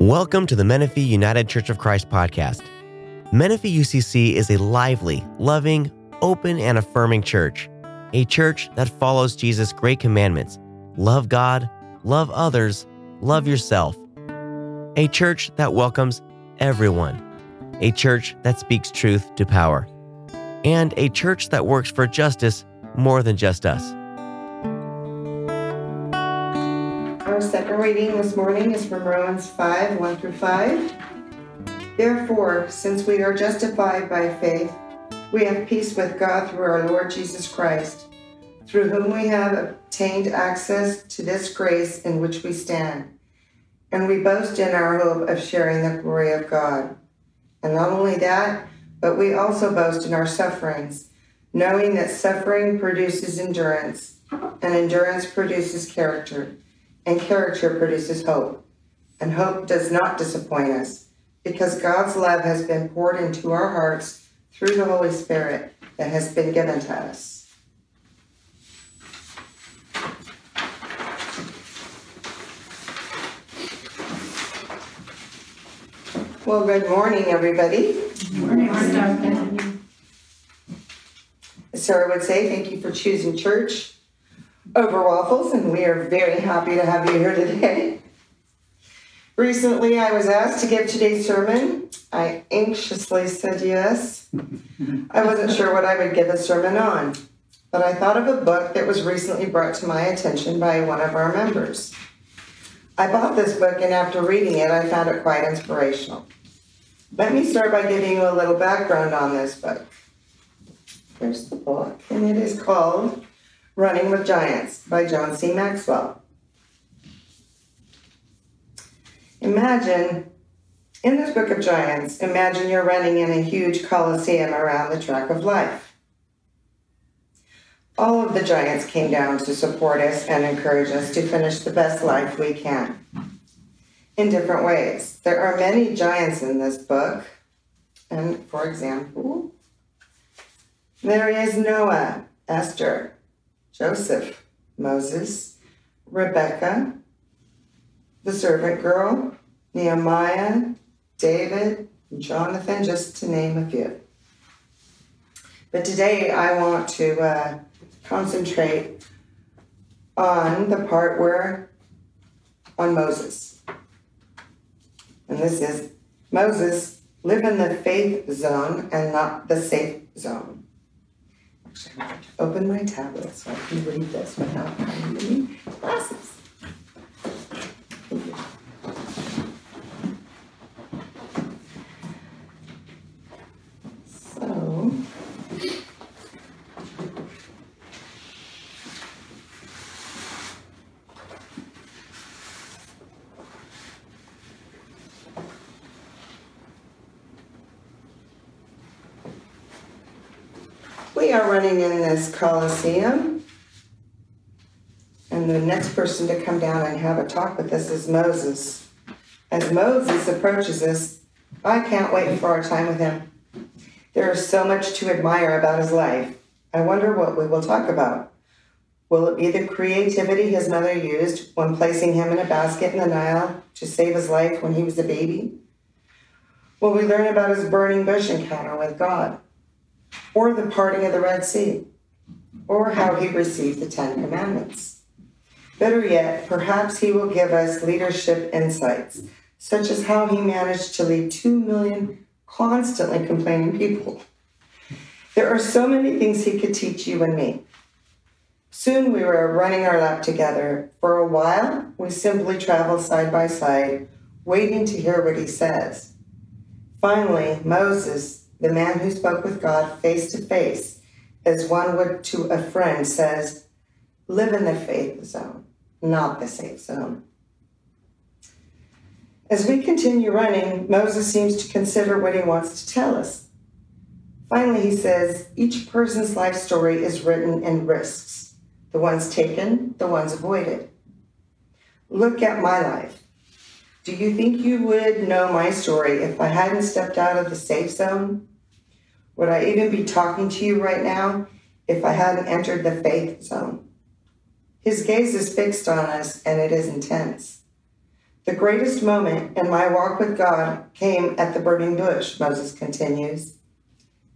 Welcome to the Menifee United Church of Christ podcast. Menifee UCC is a lively, loving, open, and affirming church. A church that follows Jesus' great commandments love God, love others, love yourself. A church that welcomes everyone. A church that speaks truth to power. And a church that works for justice more than just us. Our second reading this morning is from Romans 5 1 through 5. Therefore, since we are justified by faith, we have peace with God through our Lord Jesus Christ, through whom we have obtained access to this grace in which we stand. And we boast in our hope of sharing the glory of God. And not only that, but we also boast in our sufferings, knowing that suffering produces endurance, and endurance produces character, and character produces hope. And hope does not disappoint us, because God's love has been poured into our hearts through the Holy Spirit that has been given to us. Well, good morning, everybody. Good morning, Sarah would say, thank you for choosing church over waffles, and we are very happy to have you here today. Recently, I was asked to give today's sermon. I anxiously said yes. I wasn't sure what I would give a sermon on, but I thought of a book that was recently brought to my attention by one of our members. I bought this book, and after reading it, I found it quite inspirational. Let me start by giving you a little background on this book. Here's the book, and it is called Running with Giants by John C. Maxwell. Imagine, in this book of giants, imagine you're running in a huge coliseum around the track of life. All of the giants came down to support us and encourage us to finish the best life we can in different ways. There are many giants in this book. And for example, there is Noah, Esther, Joseph, Moses, Rebecca, the servant girl, Nehemiah, David, Jonathan, just to name a few. But today I want to uh, concentrate on the part where, on Moses. And this is Moses, live in the faith zone and not the safe zone. Actually, I'm going to open my tablet so I can read this without having glasses. So, we are running in this Coliseum. And the next person to come down and have a talk with us is Moses. As Moses approaches us, I can't wait for our time with him. There is so much to admire about his life. I wonder what we will talk about. Will it be the creativity his mother used when placing him in a basket in the Nile to save his life when he was a baby? Will we learn about his burning bush encounter with God? Or the parting of the Red Sea? Or how he received the Ten Commandments? Better yet, perhaps he will give us leadership insights, such as how he managed to lead two million constantly complaining people. There are so many things he could teach you and me. Soon we were running our lap together. For a while, we simply traveled side by side, waiting to hear what he says. Finally, Moses, the man who spoke with God face to face, as one would to a friend, says, Live in the faith zone, not the safe zone. As we continue running, Moses seems to consider what he wants to tell us. Finally, he says, Each person's life story is written in risks the ones taken, the ones avoided. Look at my life. Do you think you would know my story if I hadn't stepped out of the safe zone? Would I even be talking to you right now if I hadn't entered the faith zone? His gaze is fixed on us and it is intense. The greatest moment in my walk with God came at the burning bush, Moses continues.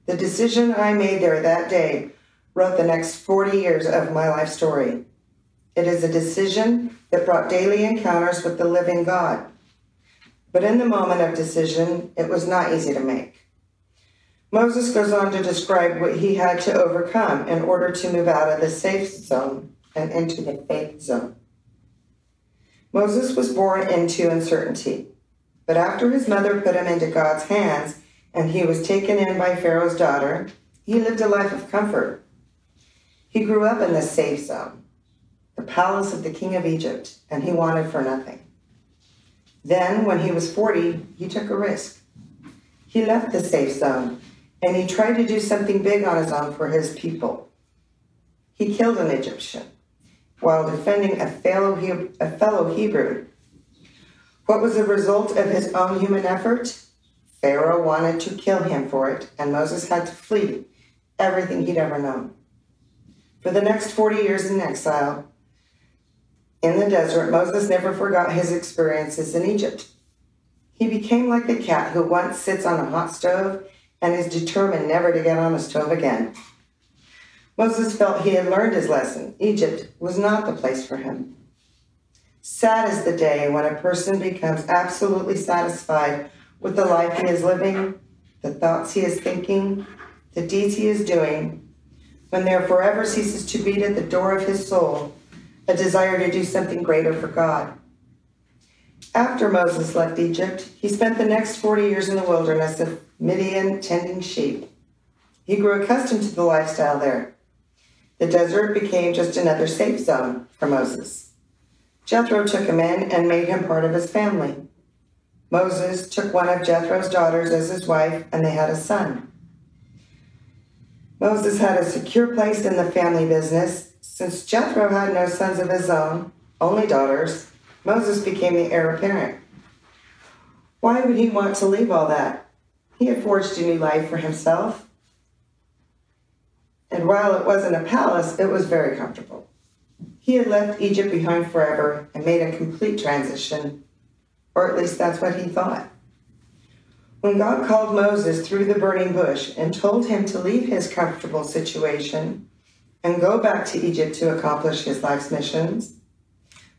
The decision I made there that day wrote the next 40 years of my life story. It is a decision that brought daily encounters with the living God. But in the moment of decision, it was not easy to make. Moses goes on to describe what he had to overcome in order to move out of the safe zone and into the faith zone. Moses was born into uncertainty, but after his mother put him into God's hands and he was taken in by Pharaoh's daughter, he lived a life of comfort. He grew up in the safe zone, the palace of the king of Egypt, and he wanted for nothing. Then, when he was 40, he took a risk. He left the safe zone and he tried to do something big on his own for his people. He killed an Egyptian while defending a fellow, a fellow Hebrew. What was the result of his own human effort? Pharaoh wanted to kill him for it, and Moses had to flee everything he'd ever known. For the next 40 years in exile, in the desert, Moses never forgot his experiences in Egypt. He became like a cat who once sits on a hot stove and is determined never to get on a stove again. Moses felt he had learned his lesson. Egypt was not the place for him. Sad is the day when a person becomes absolutely satisfied with the life he is living, the thoughts he is thinking, the deeds he is doing, when there forever ceases to beat at the door of his soul a desire to do something greater for God. After Moses left Egypt, he spent the next 40 years in the wilderness of Midian tending sheep. He grew accustomed to the lifestyle there. The desert became just another safe zone for Moses. Jethro took him in and made him part of his family. Moses took one of Jethro's daughters as his wife, and they had a son. Moses had a secure place in the family business. Since Jethro had no sons of his own, only daughters, Moses became the heir apparent. Why would he want to leave all that? He had forged a new life for himself and while it wasn't a palace, it was very comfortable. He had left Egypt behind forever and made a complete transition, or at least that's what he thought. When God called Moses through the burning bush and told him to leave his comfortable situation and go back to Egypt to accomplish his life's missions,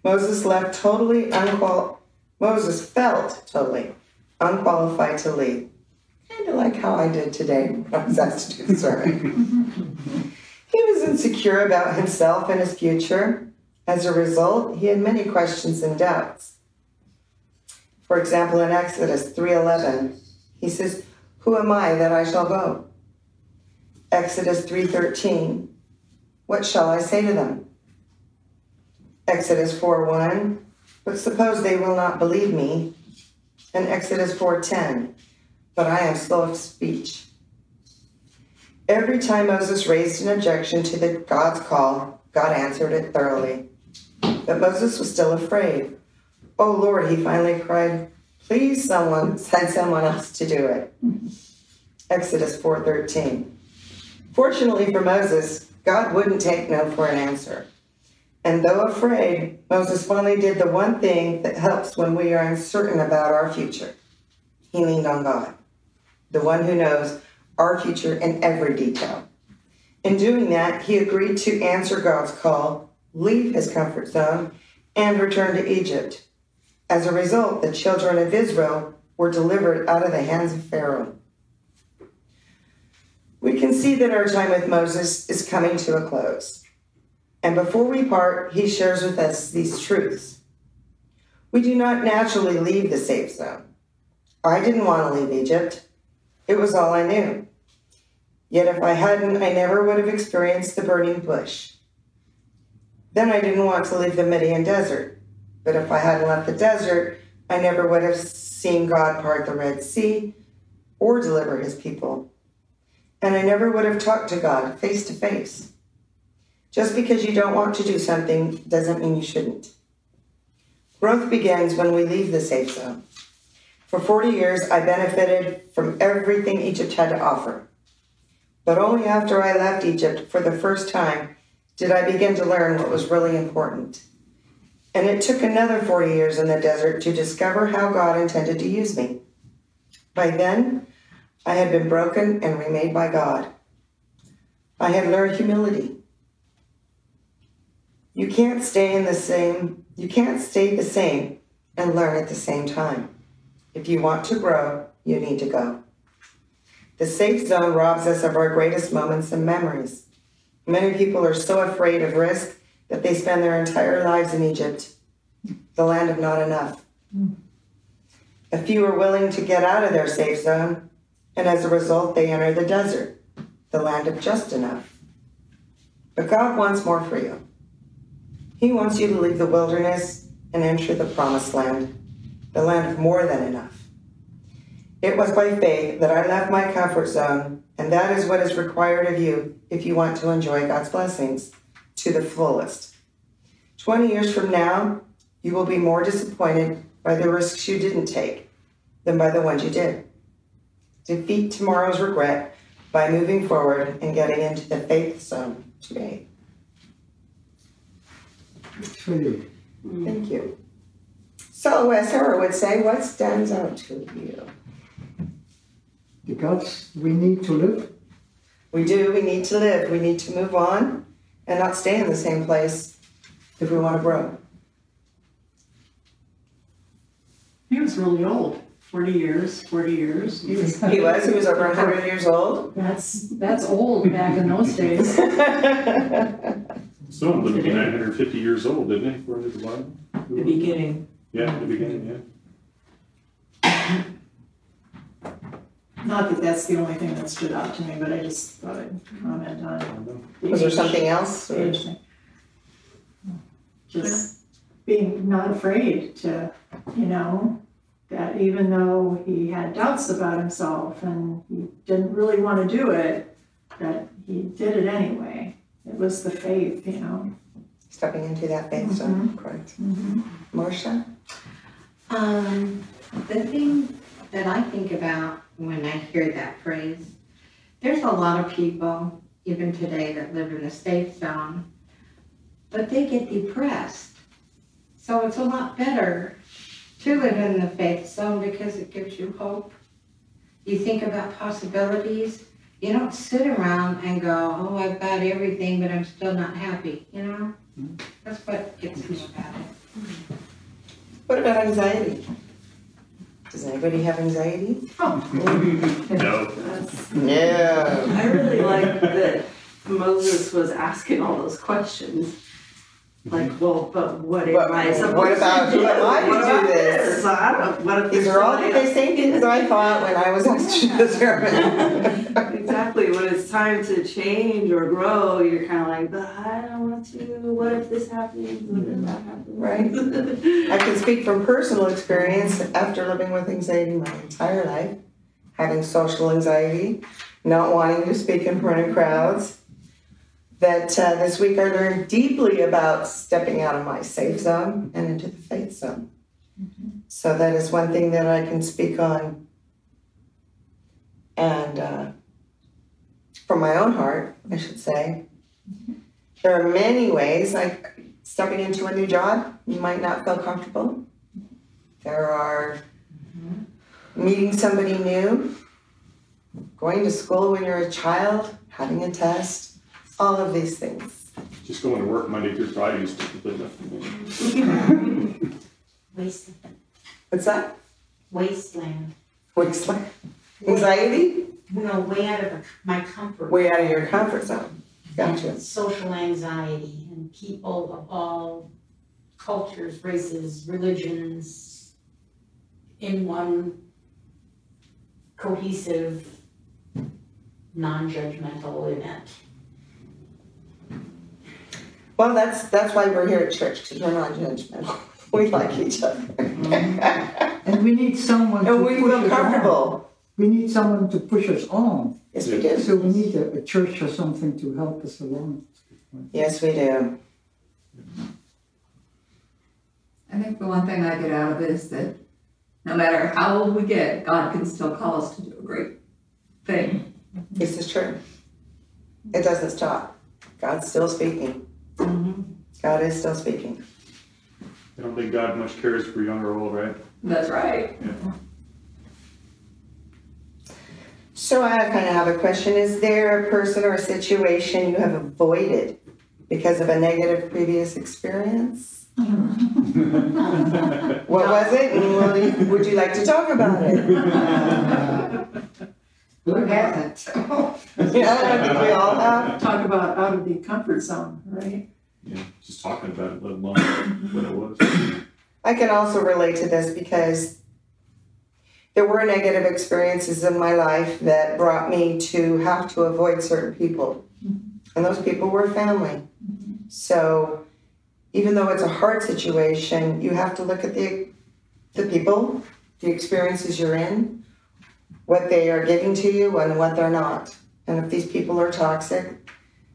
Moses left totally unqual Moses felt totally unqualified to lead kind of like how I did today when I was asked to do the sermon. he was insecure about himself and his future. As a result, he had many questions and doubts. For example, in Exodus 3:11, he says, "Who am I that I shall go?" Exodus 3:13, "What shall I say to them?" Exodus 4:1, "But suppose they will not believe me." And Exodus 4:10, but I am slow of speech. Every time Moses raised an objection to the God's call, God answered it thoroughly. But Moses was still afraid. Oh Lord, he finally cried, please someone send someone else to do it. Mm-hmm. Exodus 4:13. Fortunately for Moses, God wouldn't take no for an answer. And though afraid, Moses finally did the one thing that helps when we are uncertain about our future. He leaned on God the one who knows our future in every detail. In doing that, he agreed to answer God's call, leave his comfort zone, and return to Egypt. As a result, the children of Israel were delivered out of the hands of Pharaoh. We can see that our time with Moses is coming to a close. And before we part, he shares with us these truths. We do not naturally leave the safe zone. I didn't want to leave Egypt. It was all I knew. Yet if I hadn't, I never would have experienced the burning bush. Then I didn't want to leave the Midian desert. But if I hadn't left the desert, I never would have seen God part the Red Sea or deliver his people. And I never would have talked to God face to face. Just because you don't want to do something doesn't mean you shouldn't. Growth begins when we leave the safe zone. For 40 years, I benefited from everything Egypt had to offer. But only after I left Egypt for the first time did I begin to learn what was really important. And it took another 40 years in the desert to discover how God intended to use me. By then, I had been broken and remade by God. I had learned humility. You can't stay in the same, you can't stay the same and learn at the same time. If you want to grow, you need to go. The safe zone robs us of our greatest moments and memories. Many people are so afraid of risk that they spend their entire lives in Egypt, the land of not enough. A few are willing to get out of their safe zone, and as a result, they enter the desert, the land of just enough. But God wants more for you. He wants you to leave the wilderness and enter the promised land, the land of more than enough. It was by faith that I left my comfort zone, and that is what is required of you if you want to enjoy God's blessings to the fullest. 20 years from now, you will be more disappointed by the risks you didn't take than by the ones you did. Defeat tomorrow's regret by moving forward and getting into the faith zone today. for you. Mm-hmm. Thank you. So, as Sarah would say, what stands out to you? The gods we need to live. We do, we need to live, we need to move on and not stay in the same place if we want to grow. He was really old, forty years, forty years. He was. He was, he was over 100 years old. That's, that's old back in those days. So lived to be nine hundred and fifty years old, didn't he, according to the Bible? the beginning. Yeah, the beginning, yeah. Not that that's the only thing that stood out to me, but I just thought I'd comment I on. don't know. the Was there age- something else? or- age thing. Just being not afraid to, you know, that even though he had doubts about himself and he didn't really want to do it, that he did it anyway. It was the faith, you know. Stepping into that faith zone, correct. Marcia? Um, the thing that I think about when I hear that phrase, there's a lot of people, even today, that live in the safe zone, but they get depressed. So it's a lot better to live in the faith zone because it gives you hope. You think about possibilities. You don't sit around and go, oh, I've got everything, but I'm still not happy, you know? Mm-hmm. That's what gets me about it. What about anxiety? Does anybody have anxiety? Oh. No, No. I really like that Moses was asking all those questions. Like, mm-hmm. well, but what am But I supposed what about- to do? who am I What do about this? I don't, what if These are all somebody the same things I thought when I was determine. else? Exactly, when it's time to change or grow, you're kind of like, but I don't want to, what if this happens, what if that happens? Right. I can speak from personal experience after living with anxiety my entire life, having social anxiety, not wanting to speak in front of crowds. That uh, this week I learned deeply about stepping out of my safe zone and into the faith zone. So that is one thing that I can speak on. And uh, from my own heart, I should say, there are many ways, like stepping into a new job, you might not feel comfortable. There are meeting somebody new, going to school when you're a child, having a test, all of these things. just going to work Monday through Friday is typically enough for me. Wasteland. What's that? Wasteland. Wasteland. Anxiety? No, way out of my comfort. Way out of your comfort zone. Gotcha. And Social anxiety and people of all cultures, races, religions in one cohesive, non-judgmental event. Well, that's that's why we're here at church, because we're not judgmental. We like each other. Mm-hmm. And we need someone to and we push feel us on. comfortable. We need someone to push us on. Yes, we do. So we need a, a church or something to help us along. Yes, we do. I think the one thing I get out of it is that no matter how old we get, God can still call us to do a great thing. This is true. It doesn't stop. God's still speaking. Mm-hmm. God is still speaking. I don't think God much cares for young or old, right? That's right. So I kind of have a question. Is there a person or a situation you have avoided because of a negative previous experience? What was it? And you, would you like to talk about it? Who hasn't? Yeah, I think we all have. Talk about out of the comfort zone, right? Yeah, just talking about it, let alone what it was. I can also relate to this because there were negative experiences in my life that brought me to have to avoid certain people. Mm-hmm. And those people were family. Mm-hmm. So even though it's a hard situation, you have to look at the the people, the experiences you're in, what they are giving to you and what they're not. And if these people are toxic,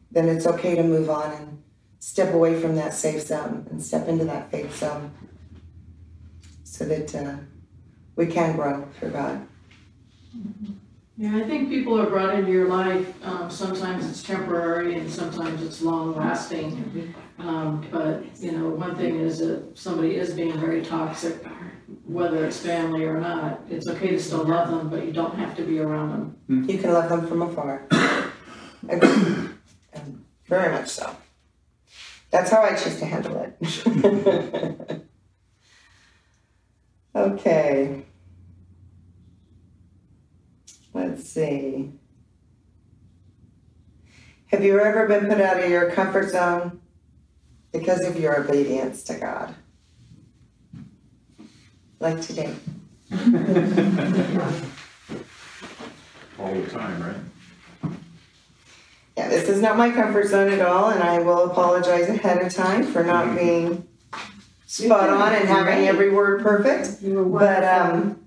then it's okay to move on and step away from that safe zone and step into that faith zone so that uh, we can grow through God. Yeah, I think people are brought into your life, um, sometimes it's temporary and sometimes it's long lasting. Um, but, you know, one thing is that somebody is being very toxic, whether it's family or not, it's okay to still love them, but you don't have to be around them. You can love them from afar. And Very much so. That's how I choose to handle it. okay. Let's see. Have you ever been put out of your comfort zone because of your obedience to God? Like today. All the time, right? Yeah, this is not my comfort zone at all, and I will apologize ahead of time for not being spot on and having every word perfect. You were But um,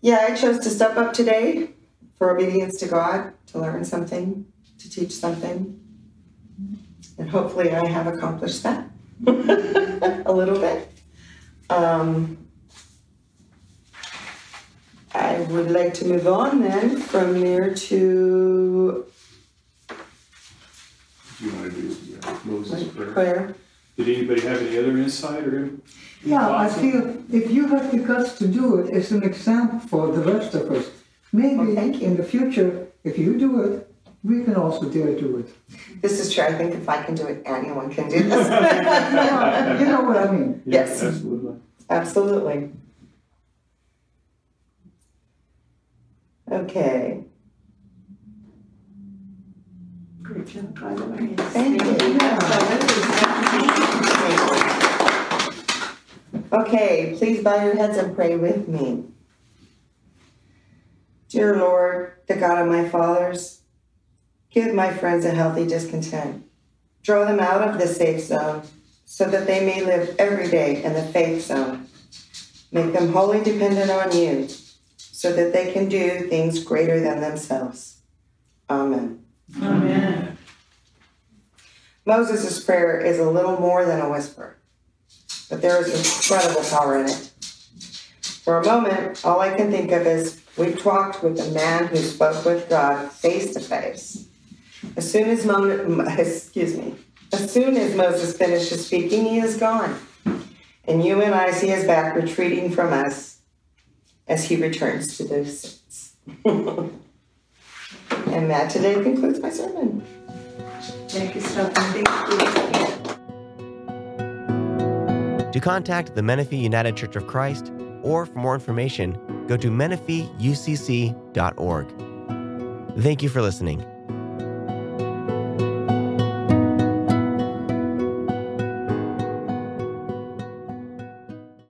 yeah, I chose to step up today for obedience to God, to learn something, to teach something, and hopefully I have accomplished that a little bit. Um, I would like to move on then from there to Do you want to do yeah, Moses prayer? prayer. Did anybody have any other insight or? Yeah, I thoughts? feel if you have the guts to do it, it's an example for the rest of us. Maybe Well, thank you. in the future, if you do it, we can also dare do it. This is true. I think if I can do it, anyone can do this. you know what I mean? Yeah, Yes. Absolutely. Absolutely. Okay, Great job, by the way. thank you. Okay, please bow your heads and pray with me. Dear Lord, the God of my fathers, give my friends a healthy discontent. Draw them out of the safe zone so that they may live every day in the faith zone. Make them wholly dependent on you so that they can do things greater than themselves. Amen. Amen. Moses' prayer is a little more than a whisper, but there is incredible power in it. For a moment, all I can think of is we talked with a man who spoke with God face to face. As soon as Mo- excuse me, as soon as Moses finishes speaking, he is gone, and you and I see his back retreating from us as he returns to those sins. and that today concludes my sermon. Thank you, Stephanie. Thank you. To contact the Menifee United Church of Christ or for more information, go to menifeeucc.org. Thank you for listening.